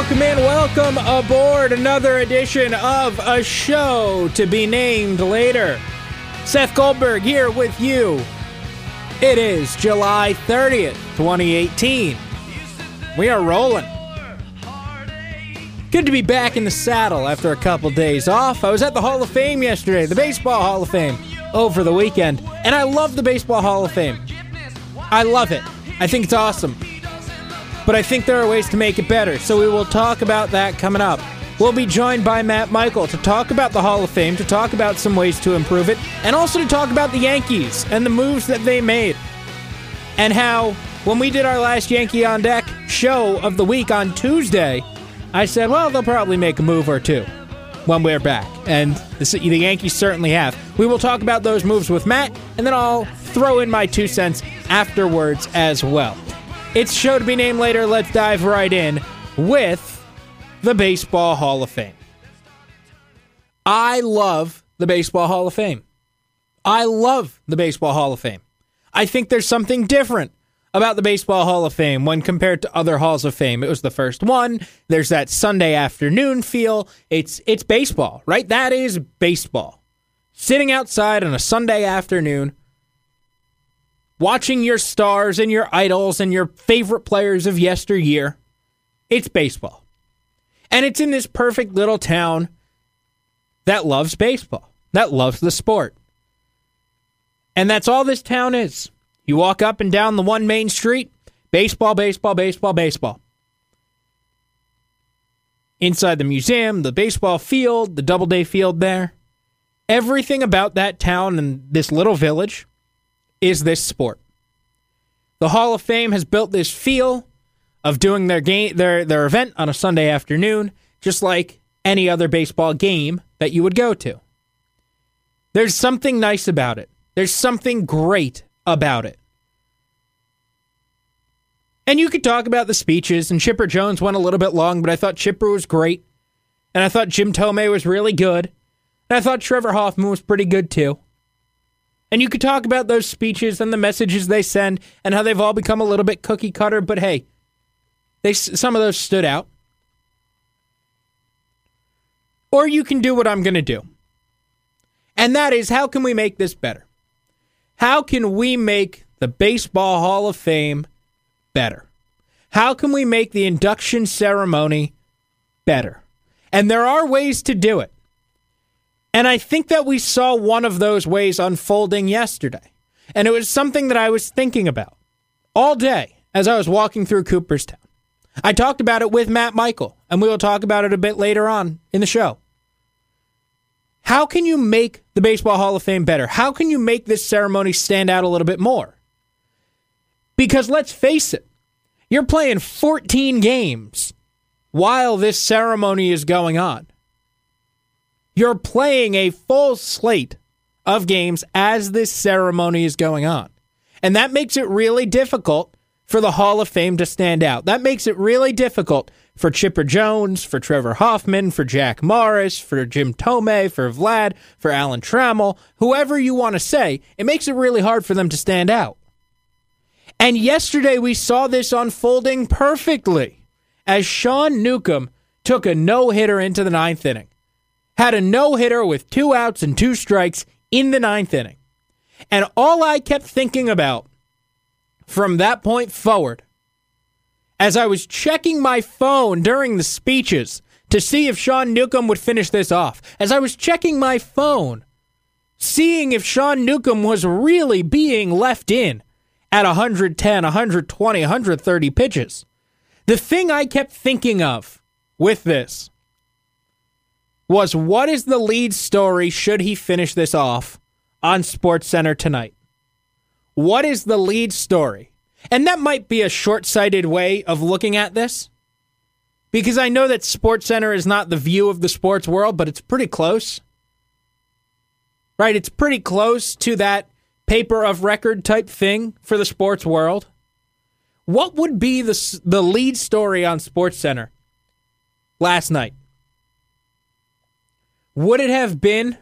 Welcome in, welcome aboard another edition of a show to be named later. Seth Goldberg here with you. It is July 30th, 2018. We are rolling. Good to be back in the saddle after a couple days off. I was at the Hall of Fame yesterday, the Baseball Hall of Fame, over the weekend, and I love the Baseball Hall of Fame. I love it. I think it's awesome but I think there are ways to make it better. So we will talk about that coming up. We'll be joined by Matt Michael to talk about the Hall of Fame, to talk about some ways to improve it, and also to talk about the Yankees and the moves that they made. And how, when we did our last Yankee on Deck show of the week on Tuesday, I said, well, they'll probably make a move or two when we're back. And the, the Yankees certainly have. We will talk about those moves with Matt, and then I'll throw in my two cents afterwards as well. It's show to be named later. Let's dive right in with the Baseball Hall of Fame. I love the Baseball Hall of Fame. I love the Baseball Hall of Fame. I think there's something different about the Baseball Hall of Fame when compared to other halls of fame. It was the first one. There's that Sunday afternoon feel. It's it's baseball, right? That is baseball. Sitting outside on a Sunday afternoon watching your stars and your idols and your favorite players of yesteryear. It's baseball. And it's in this perfect little town that loves baseball, that loves the sport. And that's all this town is. You walk up and down the one main street, baseball, baseball, baseball, baseball. Inside the museum, the baseball field, the Doubleday field there, everything about that town and this little village is this sport. The Hall of Fame has built this feel of doing their game their their event on a Sunday afternoon, just like any other baseball game that you would go to. There's something nice about it. There's something great about it. And you could talk about the speeches, and Chipper Jones went a little bit long, but I thought Chipper was great. And I thought Jim Thome was really good. And I thought Trevor Hoffman was pretty good too. And you could talk about those speeches and the messages they send and how they've all become a little bit cookie cutter, but hey, they some of those stood out. Or you can do what I'm going to do. And that is how can we make this better? How can we make the Baseball Hall of Fame better? How can we make the induction ceremony better? And there are ways to do it. And I think that we saw one of those ways unfolding yesterday. And it was something that I was thinking about all day as I was walking through Cooperstown. I talked about it with Matt Michael, and we will talk about it a bit later on in the show. How can you make the Baseball Hall of Fame better? How can you make this ceremony stand out a little bit more? Because let's face it, you're playing 14 games while this ceremony is going on. You're playing a full slate of games as this ceremony is going on. And that makes it really difficult for the Hall of Fame to stand out. That makes it really difficult for Chipper Jones, for Trevor Hoffman, for Jack Morris, for Jim Thome, for Vlad, for Alan Trammell, whoever you want to say. It makes it really hard for them to stand out. And yesterday we saw this unfolding perfectly as Sean Newcomb took a no hitter into the ninth inning had a no hitter with two outs and two strikes in the ninth inning. And all I kept thinking about from that point forward, as I was checking my phone during the speeches to see if Sean Newcomb would finish this off, as I was checking my phone, seeing if Sean Newcomb was really being left in at 110, 120, 130 pitches, the thing I kept thinking of with this was what is the lead story should he finish this off on Sports Center tonight? What is the lead story? And that might be a short-sighted way of looking at this. Because I know that Sports Center is not the view of the sports world, but it's pretty close. Right? It's pretty close to that paper of record type thing for the sports world. What would be the the lead story on Sports Center last night? Would it have been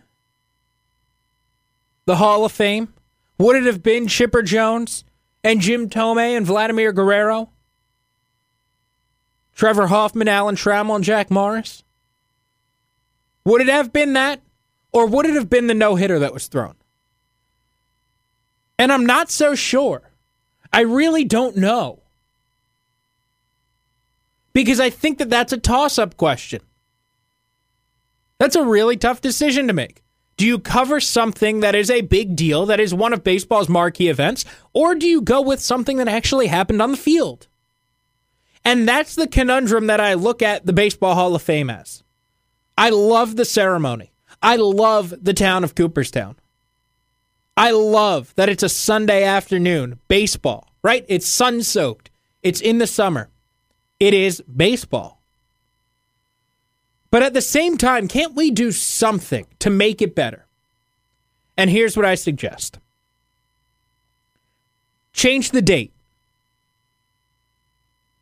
the Hall of Fame? Would it have been Chipper Jones and Jim Thome and Vladimir Guerrero? Trevor Hoffman, Alan Trammell, and Jack Morris? Would it have been that? Or would it have been the no hitter that was thrown? And I'm not so sure. I really don't know. Because I think that that's a toss up question. That's a really tough decision to make. Do you cover something that is a big deal, that is one of baseball's marquee events, or do you go with something that actually happened on the field? And that's the conundrum that I look at the Baseball Hall of Fame as. I love the ceremony. I love the town of Cooperstown. I love that it's a Sunday afternoon, baseball, right? It's sun soaked, it's in the summer. It is baseball. But at the same time, can't we do something to make it better? And here's what I suggest change the date,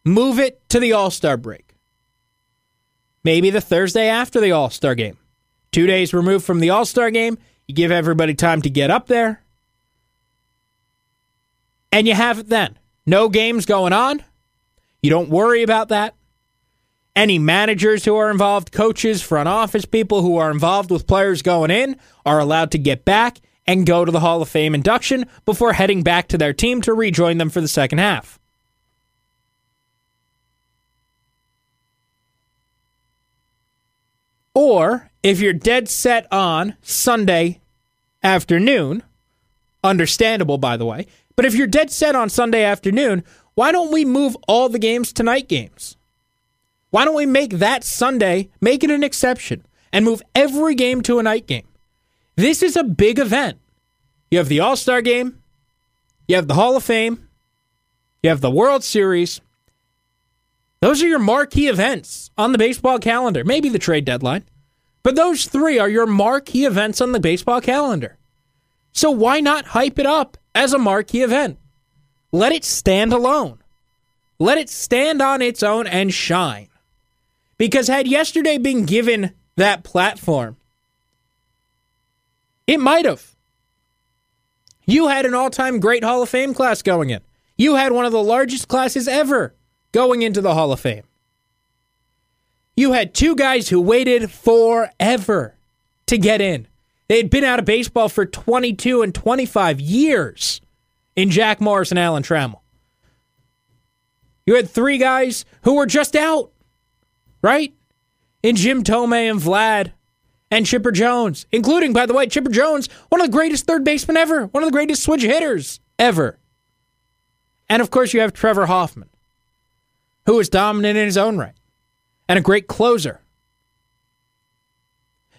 move it to the All Star break. Maybe the Thursday after the All Star game. Two days removed from the All Star game, you give everybody time to get up there. And you have it then. No games going on. You don't worry about that. Any managers who are involved, coaches, front office people who are involved with players going in are allowed to get back and go to the Hall of Fame induction before heading back to their team to rejoin them for the second half. Or if you're dead set on Sunday afternoon, understandable by the way, but if you're dead set on Sunday afternoon, why don't we move all the games to night games? Why don't we make that Sunday, make it an exception, and move every game to a night game? This is a big event. You have the All Star game, you have the Hall of Fame, you have the World Series. Those are your marquee events on the baseball calendar, maybe the trade deadline. But those three are your marquee events on the baseball calendar. So why not hype it up as a marquee event? Let it stand alone. Let it stand on its own and shine. Because had yesterday been given that platform, it might have. You had an all time great Hall of Fame class going in. You had one of the largest classes ever going into the Hall of Fame. You had two guys who waited forever to get in. They had been out of baseball for 22 and 25 years in Jack Morris and Alan Trammell. You had three guys who were just out right? In Jim Thome and Vlad and Chipper Jones, including, by the way, Chipper Jones, one of the greatest third basemen ever, one of the greatest switch hitters ever. And of course, you have Trevor Hoffman, who is dominant in his own right and a great closer.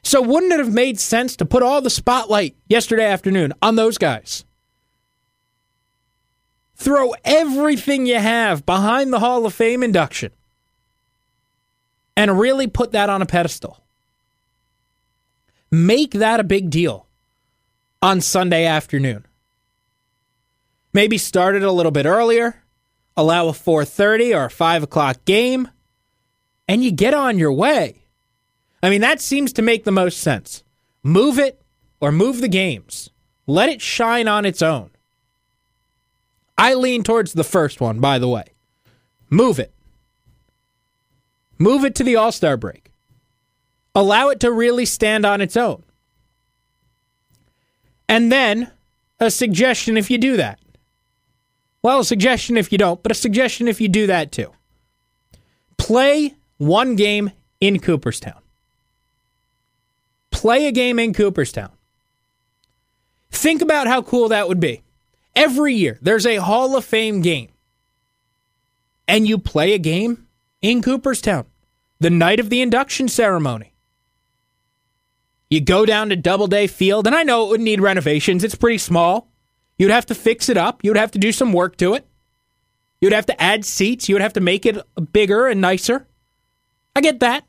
So, wouldn't it have made sense to put all the spotlight yesterday afternoon on those guys? Throw everything you have behind the Hall of Fame induction and really put that on a pedestal. Make that a big deal on Sunday afternoon. Maybe start it a little bit earlier, allow a 4:30 or a 5 o'clock game, and you get on your way. I mean, that seems to make the most sense. Move it or move the games. Let it shine on its own. I lean towards the first one, by the way. Move it. Move it to the All Star break. Allow it to really stand on its own. And then a suggestion if you do that. Well, a suggestion if you don't, but a suggestion if you do that too. Play one game in Cooperstown. Play a game in Cooperstown. Think about how cool that would be. Every year, there's a Hall of Fame game. And you play a game in Cooperstown the night of the induction ceremony. You go down to Doubleday Field, and I know it would need renovations. It's pretty small. You'd have to fix it up. You'd have to do some work to it. You'd have to add seats. You would have to make it bigger and nicer. I get that.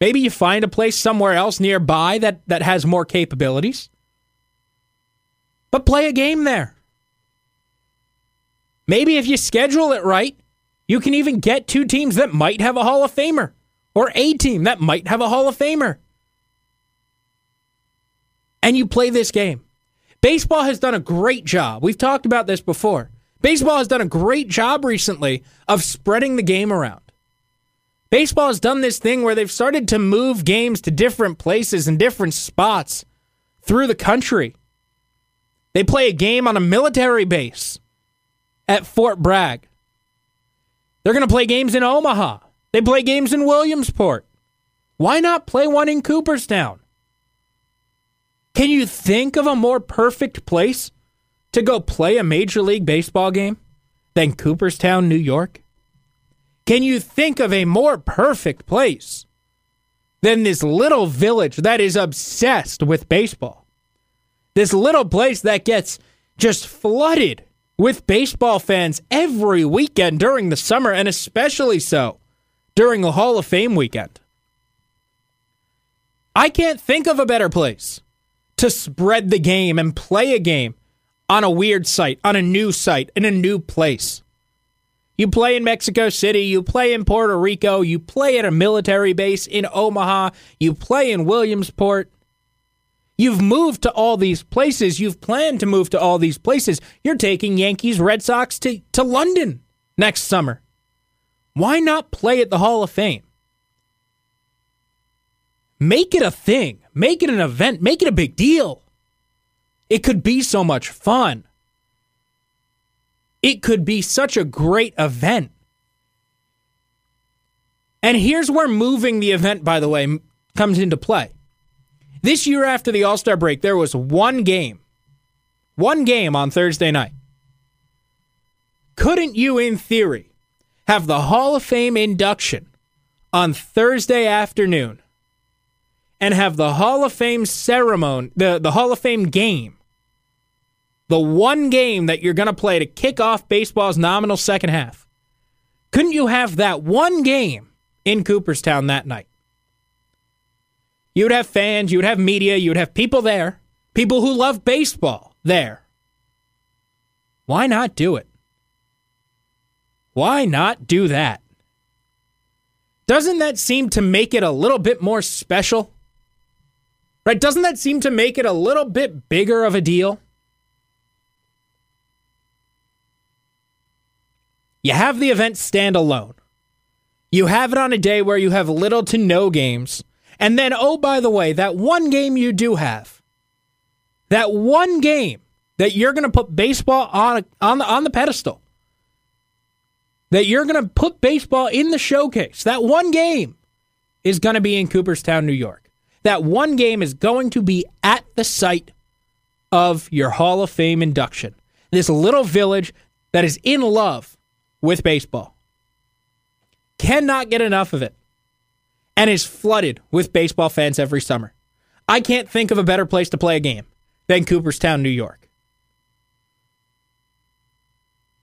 Maybe you find a place somewhere else nearby that, that has more capabilities. But play a game there. Maybe if you schedule it right, you can even get two teams that might have a Hall of Famer or a team that might have a Hall of Famer. And you play this game. Baseball has done a great job. We've talked about this before. Baseball has done a great job recently of spreading the game around. Baseball has done this thing where they've started to move games to different places and different spots through the country. They play a game on a military base at Fort Bragg. They're going to play games in Omaha. They play games in Williamsport. Why not play one in Cooperstown? Can you think of a more perfect place to go play a Major League Baseball game than Cooperstown, New York? Can you think of a more perfect place than this little village that is obsessed with baseball? This little place that gets just flooded with baseball fans every weekend during the summer, and especially so during the Hall of Fame weekend. I can't think of a better place to spread the game and play a game on a weird site, on a new site, in a new place. You play in Mexico City, you play in Puerto Rico, you play at a military base in Omaha, you play in Williamsport. You've moved to all these places. You've planned to move to all these places. You're taking Yankees, Red Sox to, to London next summer. Why not play at the Hall of Fame? Make it a thing. Make it an event. Make it a big deal. It could be so much fun. It could be such a great event. And here's where moving the event, by the way, comes into play. This year after the All Star break, there was one game, one game on Thursday night. Couldn't you, in theory, have the Hall of Fame induction on Thursday afternoon and have the Hall of Fame ceremony, the, the Hall of Fame game, the one game that you're going to play to kick off baseball's nominal second half. Couldn't you have that one game in Cooperstown that night? You would have fans, you would have media, you would have people there, people who love baseball there. Why not do it? Why not do that? Doesn't that seem to make it a little bit more special? Right? Doesn't that seem to make it a little bit bigger of a deal? You have the event stand alone. You have it on a day where you have little to no games. And then, oh, by the way, that one game you do have, that one game that you're going to put baseball on, on, the, on the pedestal, that you're going to put baseball in the showcase, that one game is going to be in Cooperstown, New York. That one game is going to be at the site of your Hall of Fame induction. This little village that is in love with baseball. Cannot get enough of it and is flooded with baseball fans every summer. I can't think of a better place to play a game than Cooperstown, New York.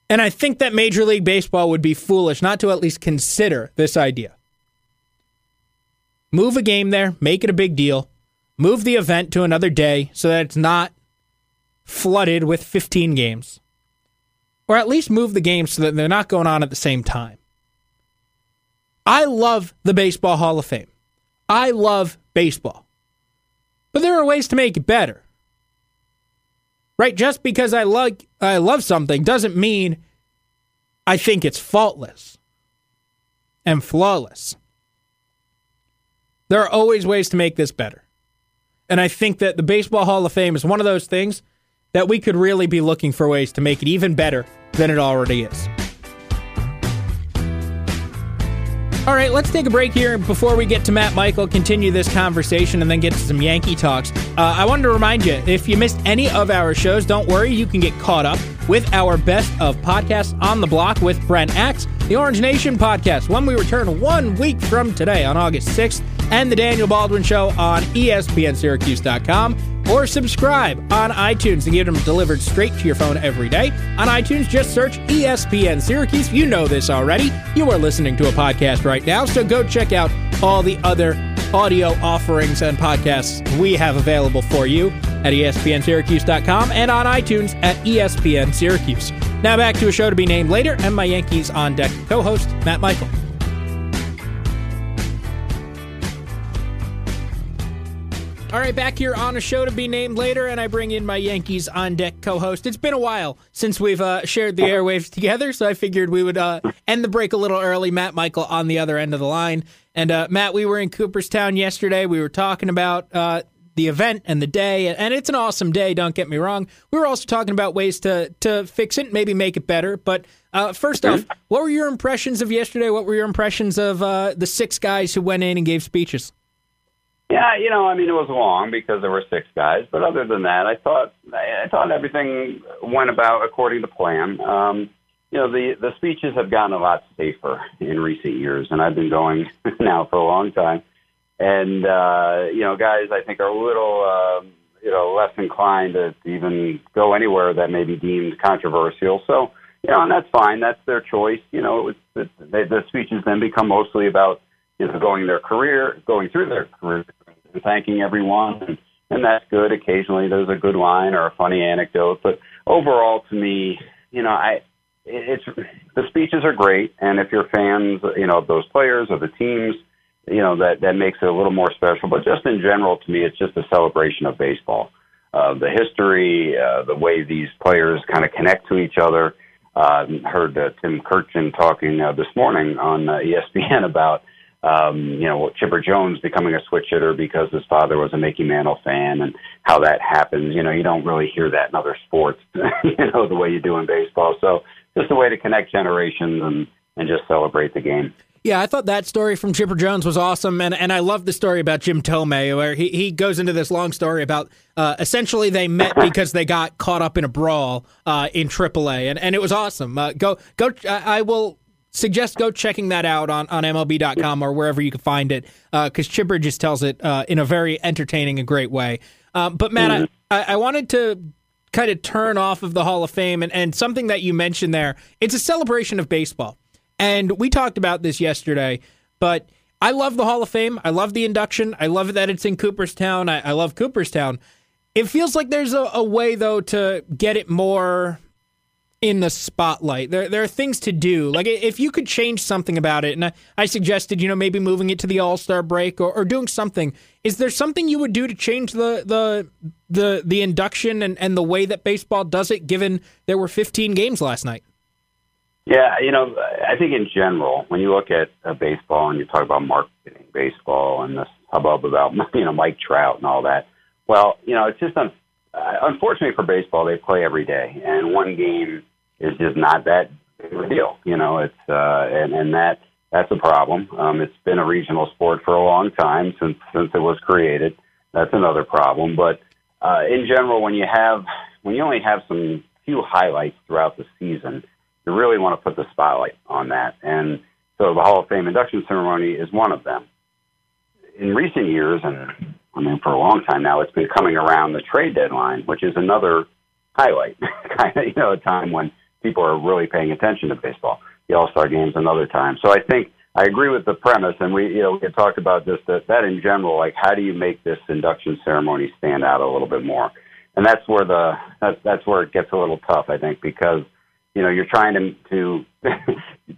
And I think that Major League Baseball would be foolish not to at least consider this idea. Move a game there, make it a big deal. Move the event to another day so that it's not flooded with 15 games. Or at least move the games so that they're not going on at the same time. I love the Baseball Hall of Fame. I love baseball. But there are ways to make it better. Right? Just because I like I love something doesn't mean I think it's faultless and flawless. There are always ways to make this better. And I think that the Baseball Hall of Fame is one of those things that we could really be looking for ways to make it even better than it already is. All right, let's take a break here before we get to Matt Michael, continue this conversation, and then get to some Yankee talks. Uh, I wanted to remind you if you missed any of our shows, don't worry, you can get caught up with our best of podcasts on the block with Brent Axe, the Orange Nation podcast, when we return one week from today on August 6th and The Daniel Baldwin Show on ESPNSyracuse.com or subscribe on iTunes and get them delivered straight to your phone every day. On iTunes, just search ESPN Syracuse. You know this already. You are listening to a podcast right now, so go check out all the other audio offerings and podcasts we have available for you at ESPNSyracuse.com and on iTunes at ESPN Syracuse. Now back to a show to be named later and my Yankees on deck co host, Matt Michael. All right, back here on a show to be named later, and I bring in my Yankees on deck co-host. It's been a while since we've uh, shared the airwaves together, so I figured we would uh, end the break a little early. Matt Michael on the other end of the line, and uh, Matt, we were in Cooperstown yesterday. We were talking about uh, the event and the day, and it's an awesome day. Don't get me wrong. We were also talking about ways to to fix it, maybe make it better. But uh, first off, what were your impressions of yesterday? What were your impressions of uh, the six guys who went in and gave speeches? Yeah, you know, I mean, it was long because there were six guys, but other than that, I thought I thought everything went about according to plan. Um, you know, the the speeches have gotten a lot safer in recent years, and I've been going now for a long time. And uh, you know, guys, I think are a little uh, you know less inclined to even go anywhere that may be deemed controversial. So you know, and that's fine. That's their choice. You know, it was, it, the speeches then become mostly about you know going their career, going through their career and thanking everyone. And, and that's good. Occasionally there's a good line or a funny anecdote, but overall to me, you know, I, it's, the speeches are great. And if you're fans, you know, of those players or the teams, you know, that, that makes it a little more special. But just in general, to me, it's just a celebration of baseball. Uh, the history, uh, the way these players kind of connect to each other. Uh, heard uh, Tim Kurkjian talking uh, this morning on uh, ESPN about um, you know, Chipper Jones becoming a switch hitter because his father was a Mickey Mantle fan and how that happens. You know, you don't really hear that in other sports, you know, the way you do in baseball. So just a way to connect generations and, and just celebrate the game. Yeah, I thought that story from Chipper Jones was awesome, and and I love the story about Jim Thome, where he, he goes into this long story about uh, essentially they met because they got caught up in a brawl uh, in AAA, and, and it was awesome. Uh, go go! I will suggest go checking that out on, on MLB.com or wherever you can find it because uh, Chipper just tells it uh, in a very entertaining and great way. Um, but, Matt, mm-hmm. I, I wanted to kind of turn off of the Hall of Fame and, and something that you mentioned there. It's a celebration of baseball. And we talked about this yesterday, but I love the Hall of Fame. I love the induction. I love that it's in Cooperstown. I, I love Cooperstown. It feels like there's a, a way, though, to get it more in the spotlight. There, there are things to do. Like if you could change something about it, and I, I suggested, you know, maybe moving it to the All Star break or, or, doing something. Is there something you would do to change the the the the induction and, and the way that baseball does it? Given there were 15 games last night. Yeah, you know, I think in general, when you look at uh, baseball and you talk about marketing baseball and this hubbub about you know Mike Trout and all that, well, you know, it's just un- uh, unfortunately for baseball, they play every day, and one game is just not that big of a deal. You know, it's uh, and and that that's a problem. Um, it's been a regional sport for a long time since since it was created. That's another problem. But uh, in general, when you have when you only have some few highlights throughout the season, you really want to put the spotlight on that. And so the Hall of Fame induction ceremony is one of them. In recent years, and I mean for a long time now, it's been coming around the trade deadline, which is another highlight. kind of, you know, a time when people are really paying attention to baseball. The All Star games another time. So I think I agree with the premise, and we you know we had talked about just that, that in general. Like, how do you make this induction ceremony stand out a little bit more? And that's where the that's that's where it gets a little tough, I think, because you know you're trying to to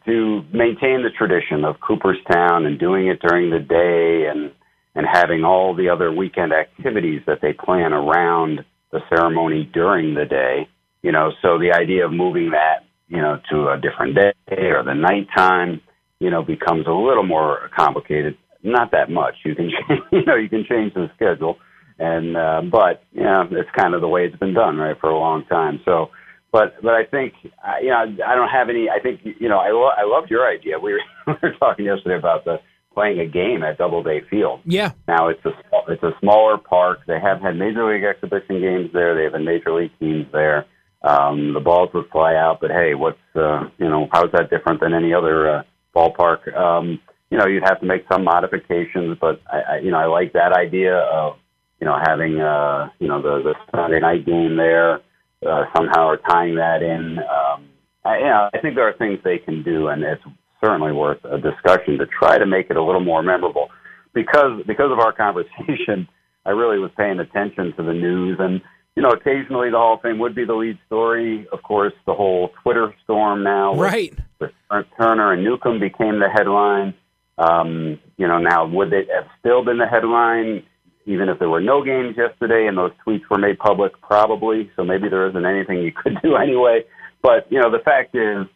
to maintain the tradition of Cooperstown and doing it during the day and and having all the other weekend activities that they plan around the ceremony during the day you know, so the idea of moving that, you know, to a different day or the nighttime, you know, becomes a little more complicated. Not that much. You can, you know, you can change the schedule, and uh, but yeah, it's kind of the way it's been done, right, for a long time. So, but but I think you know I don't have any. I think you know I lo- I loved your idea. We were, we were talking yesterday about the playing a game at Doubleday Field. Yeah. Now it's a it's a smaller park. They have had major league exhibition games there. They have a major league teams there. Um, the balls would fly out, but hey, what's uh, you know how's that different than any other uh, ballpark? Um, you know, you'd have to make some modifications, but I, I you know I like that idea of you know having uh, you know the, the Sunday night game there uh, somehow or tying that in. Um, I, you know, I think there are things they can do, and it's certainly worth a discussion to try to make it a little more memorable. Because because of our conversation, I really was paying attention to the news and you know, occasionally the Hall of Fame would be the lead story. Of course, the whole Twitter storm now, right? With, with Turner and Newcomb became the headline. Um, you know, now would they have still been the headline even if there were no games yesterday and those tweets were made public, probably. So maybe there isn't anything you could do anyway. But you know, the fact is,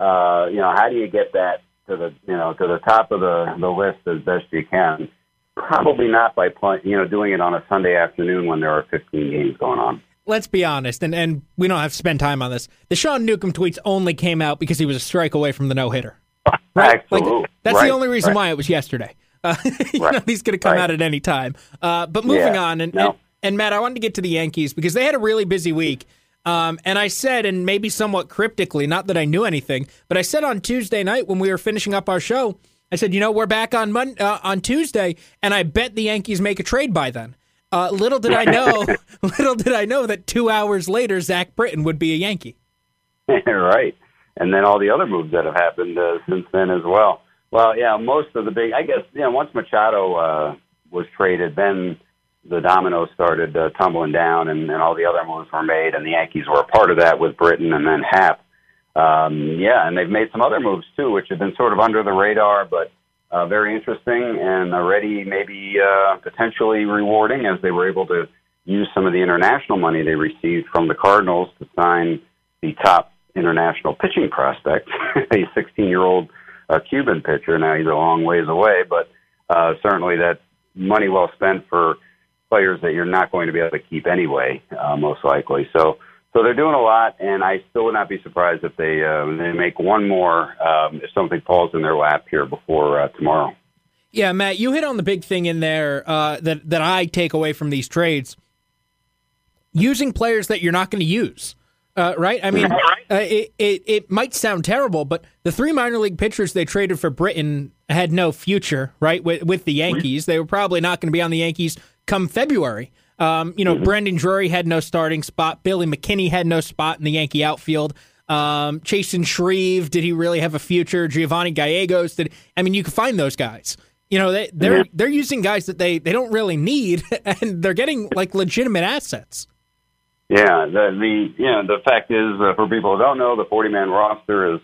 uh, you know, how do you get that to the you know to the top of the the list as best you can? Probably not by play, you know doing it on a Sunday afternoon when there are 15 games going on. Let's be honest, and, and we don't have to spend time on this. The Sean Newcomb tweets only came out because he was a strike away from the no hitter. Right? Absolutely. Like, that's right. the only reason right. why it was yesterday. Uh, you know, he's going to come out at any time. Uh, but moving Yeah. on, and, No. and and Matt, I wanted to get to the Yankees because they had a really busy week. Um, and I said, and maybe somewhat cryptically, not that I knew anything, but I said on Tuesday night when we were finishing up our show, I said, you know, we're back on Mon- uh, on Tuesday, and I bet the Yankees make a trade by then. Uh, little did I know, little did I know that two hours later, Zach Britton would be a Yankee. right. And then all the other moves that have happened uh, since then as well. Well, yeah, most of the big, I guess, you know, once Machado uh, was traded, then the dominoes started uh, tumbling down and, and all the other moves were made, and the Yankees were a part of that with Britton and then Happ. Um, yeah, and they've made some other moves too, which have been sort of under the radar, but uh, very interesting and already maybe uh, potentially rewarding as they were able to use some of the international money they received from the Cardinals to sign the top international pitching prospect, a 16 year old uh, Cuban pitcher. Now he's a long ways away, but uh, certainly that's money well spent for players that you're not going to be able to keep anyway, uh, most likely. So, so they're doing a lot, and I still would not be surprised if they uh, they make one more um, if something falls in their lap here before uh, tomorrow. Yeah, Matt, you hit on the big thing in there uh, that that I take away from these trades: using players that you're not going to use. Uh, right? I mean, uh, it, it it might sound terrible, but the three minor league pitchers they traded for Britton had no future, right? With with the Yankees, they were probably not going to be on the Yankees come February. Um, you know, Brandon Drury had no starting spot. Billy McKinney had no spot in the Yankee outfield. Um, Chasen Shreve, did he really have a future? Giovanni Gallegos, did I mean you can find those guys. You know, they, they're Yeah. they're using guys that they, they don't really need, and they're getting like legitimate assets. Yeah, the the you know the fact is uh, for people who don't know, the 40 man roster is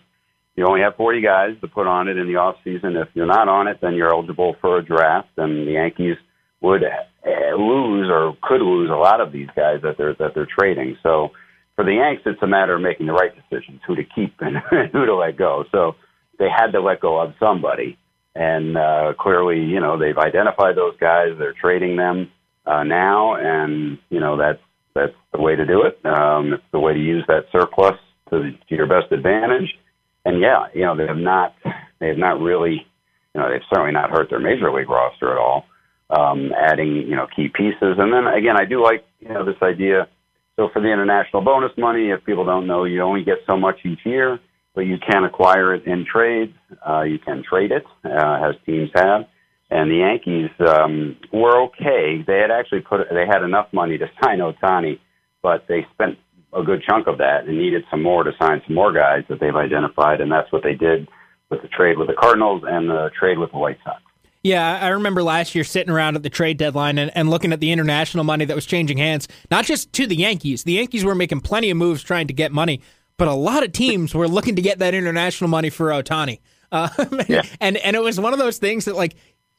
you only have 40 guys to put on it in the off season. If you're not on it, then you're eligible for a draft, and the Yankees would uh, lose or could lose a lot of these guys that they're that they're trading. So for the Yanks, it's a matter of making the right decisions, who to keep and who to let go. So they had to let go of somebody, and uh, clearly, you know, they've identified those guys. They're trading them uh, now, and you know that's that's the way to do it. Um, it's the way to use that surplus to, to your best advantage. And yeah, you know they have not they have not really you know they've certainly not hurt their major league roster at all. Um, adding you know key pieces, and then again, I do like you know this idea. So for the international bonus money, if people don't know, you only get so much each year, but you can acquire it in trades. Uh, you can trade it, uh, as teams have and the Yankees um, were okay. They had actually put they had enough money to sign Ohtani, but they spent a good chunk of that and needed some more to sign some more guys that they've identified, and that's what they did with the trade with the Cardinals and the trade with the White Sox. Yeah, I remember last year sitting around at the trade deadline and, and looking at the international money that was changing hands, not just to the Yankees. The Yankees were making plenty of moves trying to get money, but a lot of teams were looking to get that international money for Ohtani. Uh, Yeah. and and it was one of those things that like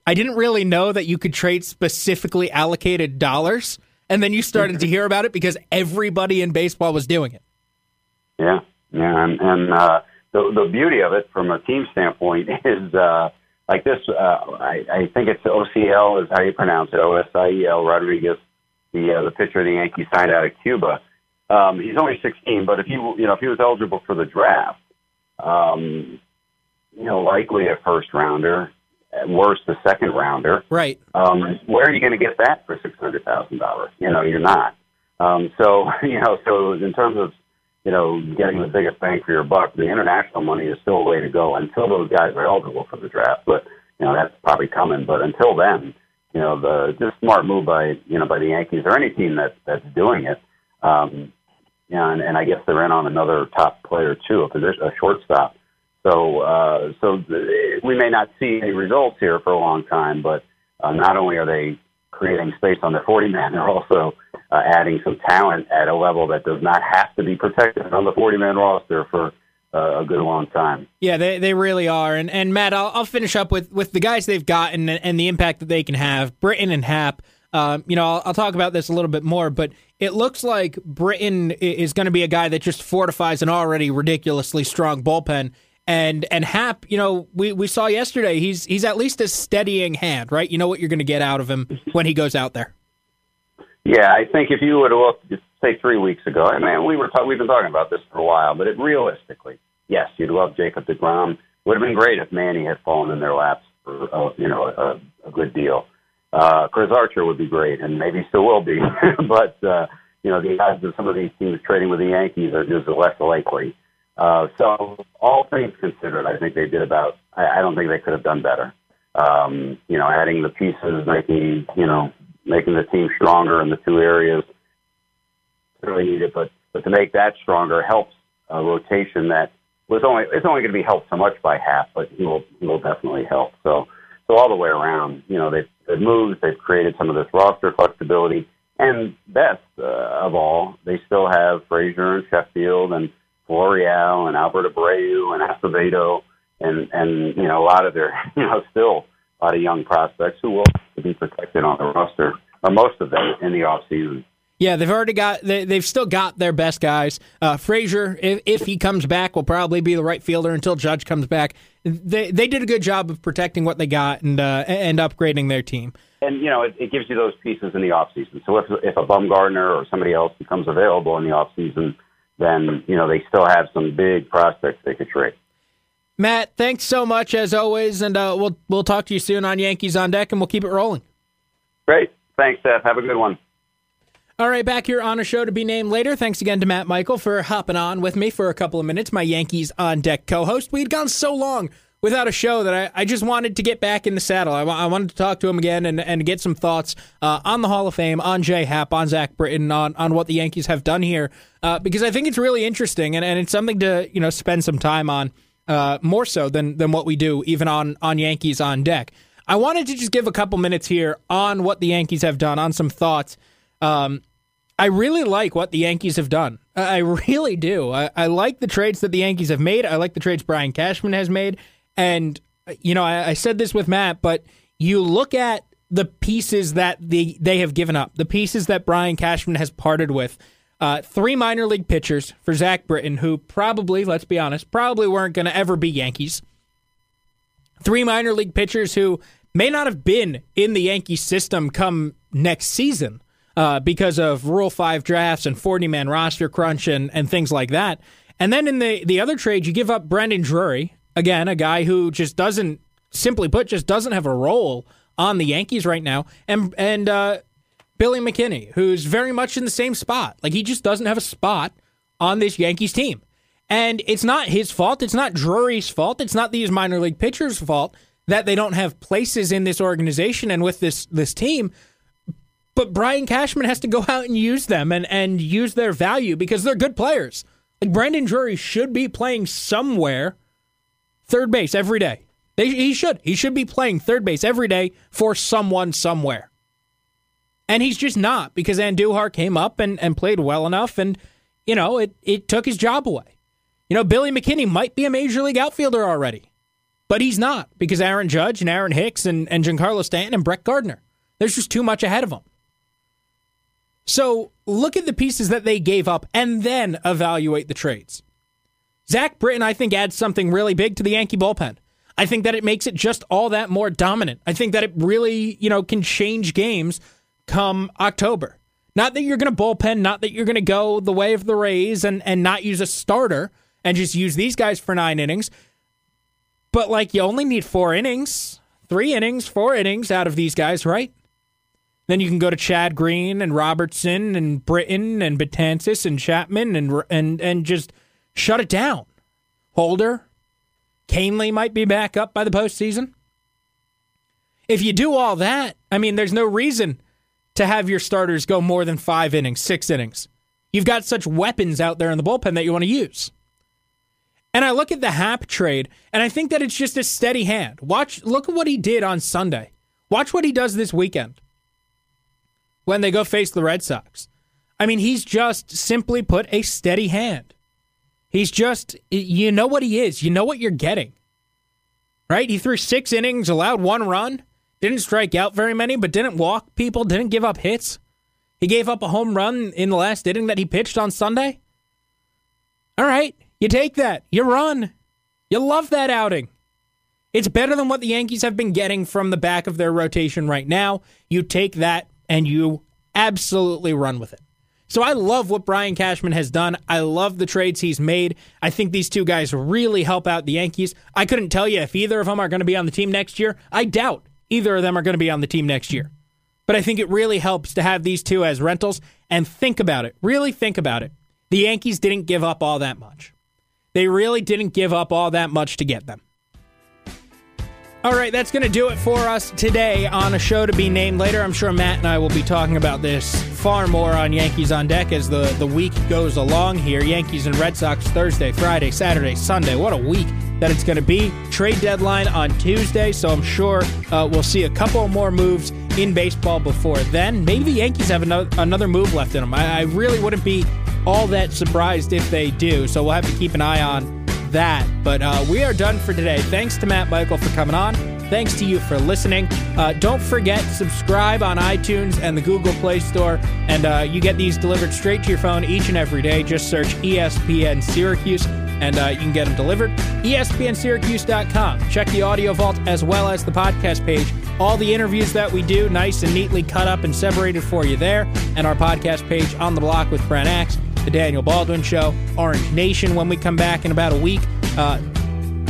I didn't really know that you could trade specifically allocated dollars, and then you started to hear about it because everybody in baseball was doing it. Yeah, yeah, and, and uh, the the beauty of it from a team standpoint is uh, like this. Uh, I, I think it's Osiel is how you pronounce it. O S I E L Rodriguez, the uh, the pitcher of the Yankees signed out of Cuba. Um, he's only 16, but if he you know if he was eligible for the draft, um, you know likely a first rounder, at worst a second rounder. Right. Um, where are you going to get that for six hundred thousand dollars? You know, you're not. Um, so you know, so in terms of you know getting the biggest bang for your buck, the international money is still a way to go until those guys are eligible for the draft. But you know that's probably coming. But until then, you know, the just smart move by you know by the Yankees or any team that that's doing it. Um, and, and I guess they're in on another top player too, a position, a shortstop. So, uh, so th- we may not see any results here for a long time, but uh, not only are they creating space on their 40 man, they're also uh, adding some talent at a level that does not have to be protected on the 40 man roster for uh, a good long time. Yeah, they, they really are. And and Matt, I'll, I'll finish up with, with the guys they've gotten and, and the impact that they can have. Britton and Happ. Um, you know, I'll, I'll, talk about this a little bit more, but it looks like Britton is going to be a guy that just fortifies an already ridiculously strong bullpen. And and Happ, you know, we, we saw yesterday he's he's at least a steadying hand, right? You know what you're going to get out of him when he goes out there. Yeah, I think if you would have looked, say three weeks ago, I mean, we were we've been talking about this for a while, but it realistically, yes, you'd love Jacob Degrom. Would have been great if Manny had fallen in their laps for uh, you know a, a good deal. Uh, Chris Archer would be great, and maybe still will be. but uh, you know, the odds of some of these teams trading with the Yankees are just less likely. Uh, so, all things considered, I think they did about. I, I don't think they could have done better. Um, you know, adding the pieces, making you know, making the team stronger in the two areas really needed. But but to make that stronger helps a rotation that was only it's only going to be helped so much by Happ, but he will he will definitely help. So so all the way around, you know, they've, they've moved, they've created some of this roster flexibility, and best uh, of all, they still have Frazier and Sheffield and Florial and Albert Abreu and Acevedo and and you know a lot of their you know still a lot of young prospects who will be protected on the roster, or most of them in the off season. Yeah, they've already got. They, have still got their best guys. Uh, Frazier, if, if he comes back, will probably be the right fielder until Judge comes back. They they did a good job of protecting what they got and uh, and upgrading their team. And you know, it, it gives you those pieces in the off season. So if if a Bumgarner or somebody else becomes available in the off season, then you know they still have some big prospects they could trade. Matt, thanks so much as always, and uh, we'll we'll talk to you soon on Yankees on deck, and we'll keep it rolling. Great, thanks, Seth. Have a good one. All right, back here on a show to be named later. Thanks again to Matt Michael for hopping on with me for a couple of minutes, my Yankees on deck co host. We'd gone so long without a show that I, I just wanted to get back in the saddle. I, I wanted to talk to him again and, and get some thoughts uh, on the Hall of Fame, on Jay Happ, on Zach Britton, on, on what the Yankees have done here, uh, because I think it's really interesting and, and it's something to you know spend some time on, uh, more so than, than what we do even on, on Yankees on deck. I wanted to just give a couple minutes here on what the Yankees have done, on some thoughts. Um, I really like what the Yankees have done. I really do. I, I, like the trades that the Yankees have made. I like the trades Brian Cashman has made. And, you know, I, I said this with Matt, but you look at the pieces that the, they have given up, the pieces that Brian Cashman has parted with. Uh, three minor league pitchers for Zach Britton, who probably, let's be honest, probably weren't going to ever be Yankees. Three minor league pitchers who may not have been in the Yankee system come next season uh, because of Rule 5 drafts and 40 man roster crunch and, and things like that. And then in the, the other trade, you give up Brandon Drury, again, a guy who just doesn't, simply put, just doesn't have a role on the Yankees right now. And, and uh, Billy McKinney, who's very much in the same spot. Like, he just doesn't have a spot on this Yankees team. And it's not his fault. It's not Drury's fault. It's not these minor league pitchers' fault that they don't have places in this organization and with this this team. But Brian Cashman has to go out and use them and, and use their value because they're good players. Like Brandon Drury should be playing somewhere third base every day. They, he should. He should be playing third base every day for someone somewhere. And he's just not because Andujar came up and, and played well enough and, you know, it, it took his job away. You know, Billy McKinney might be a major league outfielder already, but he's not because Aaron Judge and Aaron Hicks and, and Giancarlo Stanton and Brett Gardner. There's just too much ahead of them. So look at the pieces that they gave up and then evaluate the trades. Zach Britton, I think, adds something really big to the Yankee bullpen. I think that it makes it just all that more dominant. I think that it really, you know, can change games come October. Not that you're going to bullpen, not that you're going to go the way of the Rays and, and not use a starter and just use these guys for nine innings. But like you only need four innings, three innings, four innings out of these guys, right? Then you can go to Chad Green and Robertson and Britton and Betances and Chapman and and and just shut it down. Holder, Kahnle might be back up by the postseason. If you do all that, I mean, there's no reason to have your starters go more than five innings, six innings. You've got such weapons out there in the bullpen that you want to use. And I look at the Happ trade, and I think that it's just a steady hand. Watch, look at what he did on Sunday. Watch what he does this weekend when they go face the Red Sox. I mean, he's just simply put a steady hand. He's just, you know what he is. You know what you're getting. Right? He threw six innings, allowed one run, Didn't strike out very many, but didn't walk people, didn't give up hits. He gave up a home run in the last inning that he pitched on Sunday. All right, you take that. You run. You love that outing. It's better than what the Yankees have been getting from the back of their rotation right now. You take that and you absolutely run with it. So I love what Brian Cashman has done. I love the trades he's made. I think these two guys really help out the Yankees. I couldn't tell you if either of them are going to be on the team next year. I doubt either of them are going to be on the team next year. But I think it really helps to have these two as rentals and think about it. Really think about it. The Yankees didn't give up all that much. They really didn't give up all that much to get them. All right, that's going to do it for us today on a show to be named later. I'm sure Matt and I will be talking about this far more on Yankees on Deck as the, the week goes along here. Yankees and Red Sox Thursday, Friday, Saturday, Sunday. What a week that it's going to be. Trade deadline on Tuesday, so I'm sure uh, we'll see a couple more moves in baseball before then. Maybe the Yankees have another, another move left in them. I, I really wouldn't be all that surprised if they do, so we'll have to keep an eye on that. But uh, we are done for today. Thanks to Matt Michael for coming on. Thanks to you for listening. Uh, don't forget, subscribe on iTunes and the Google Play Store, and uh, you get these delivered straight to your phone each and every day. Just search ESPN Syracuse, and uh, you can get them delivered. ESPNSyracuse.com. Check the audio vault as well as the podcast page. All the interviews that we do, nice and neatly cut up and separated for you there, and our podcast page on the block with Brent Axe. The Daniel Baldwin Show, Orange Nation when we come back in about a week. Uh,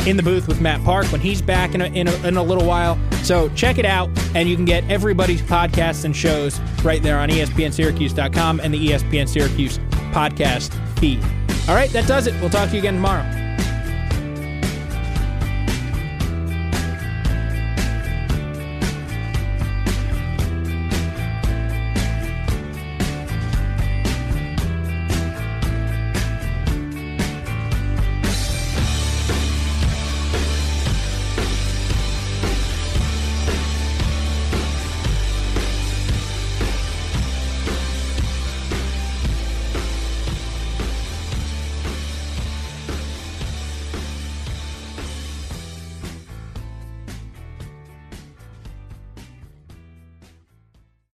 in the booth with Matt Park when he's back in a, in a, in a little while. So check it out, and you can get everybody's podcasts and shows right there on ESPNSyracuse.com and the ESPN Syracuse podcast feed. All right, that does it. We'll talk to you again tomorrow.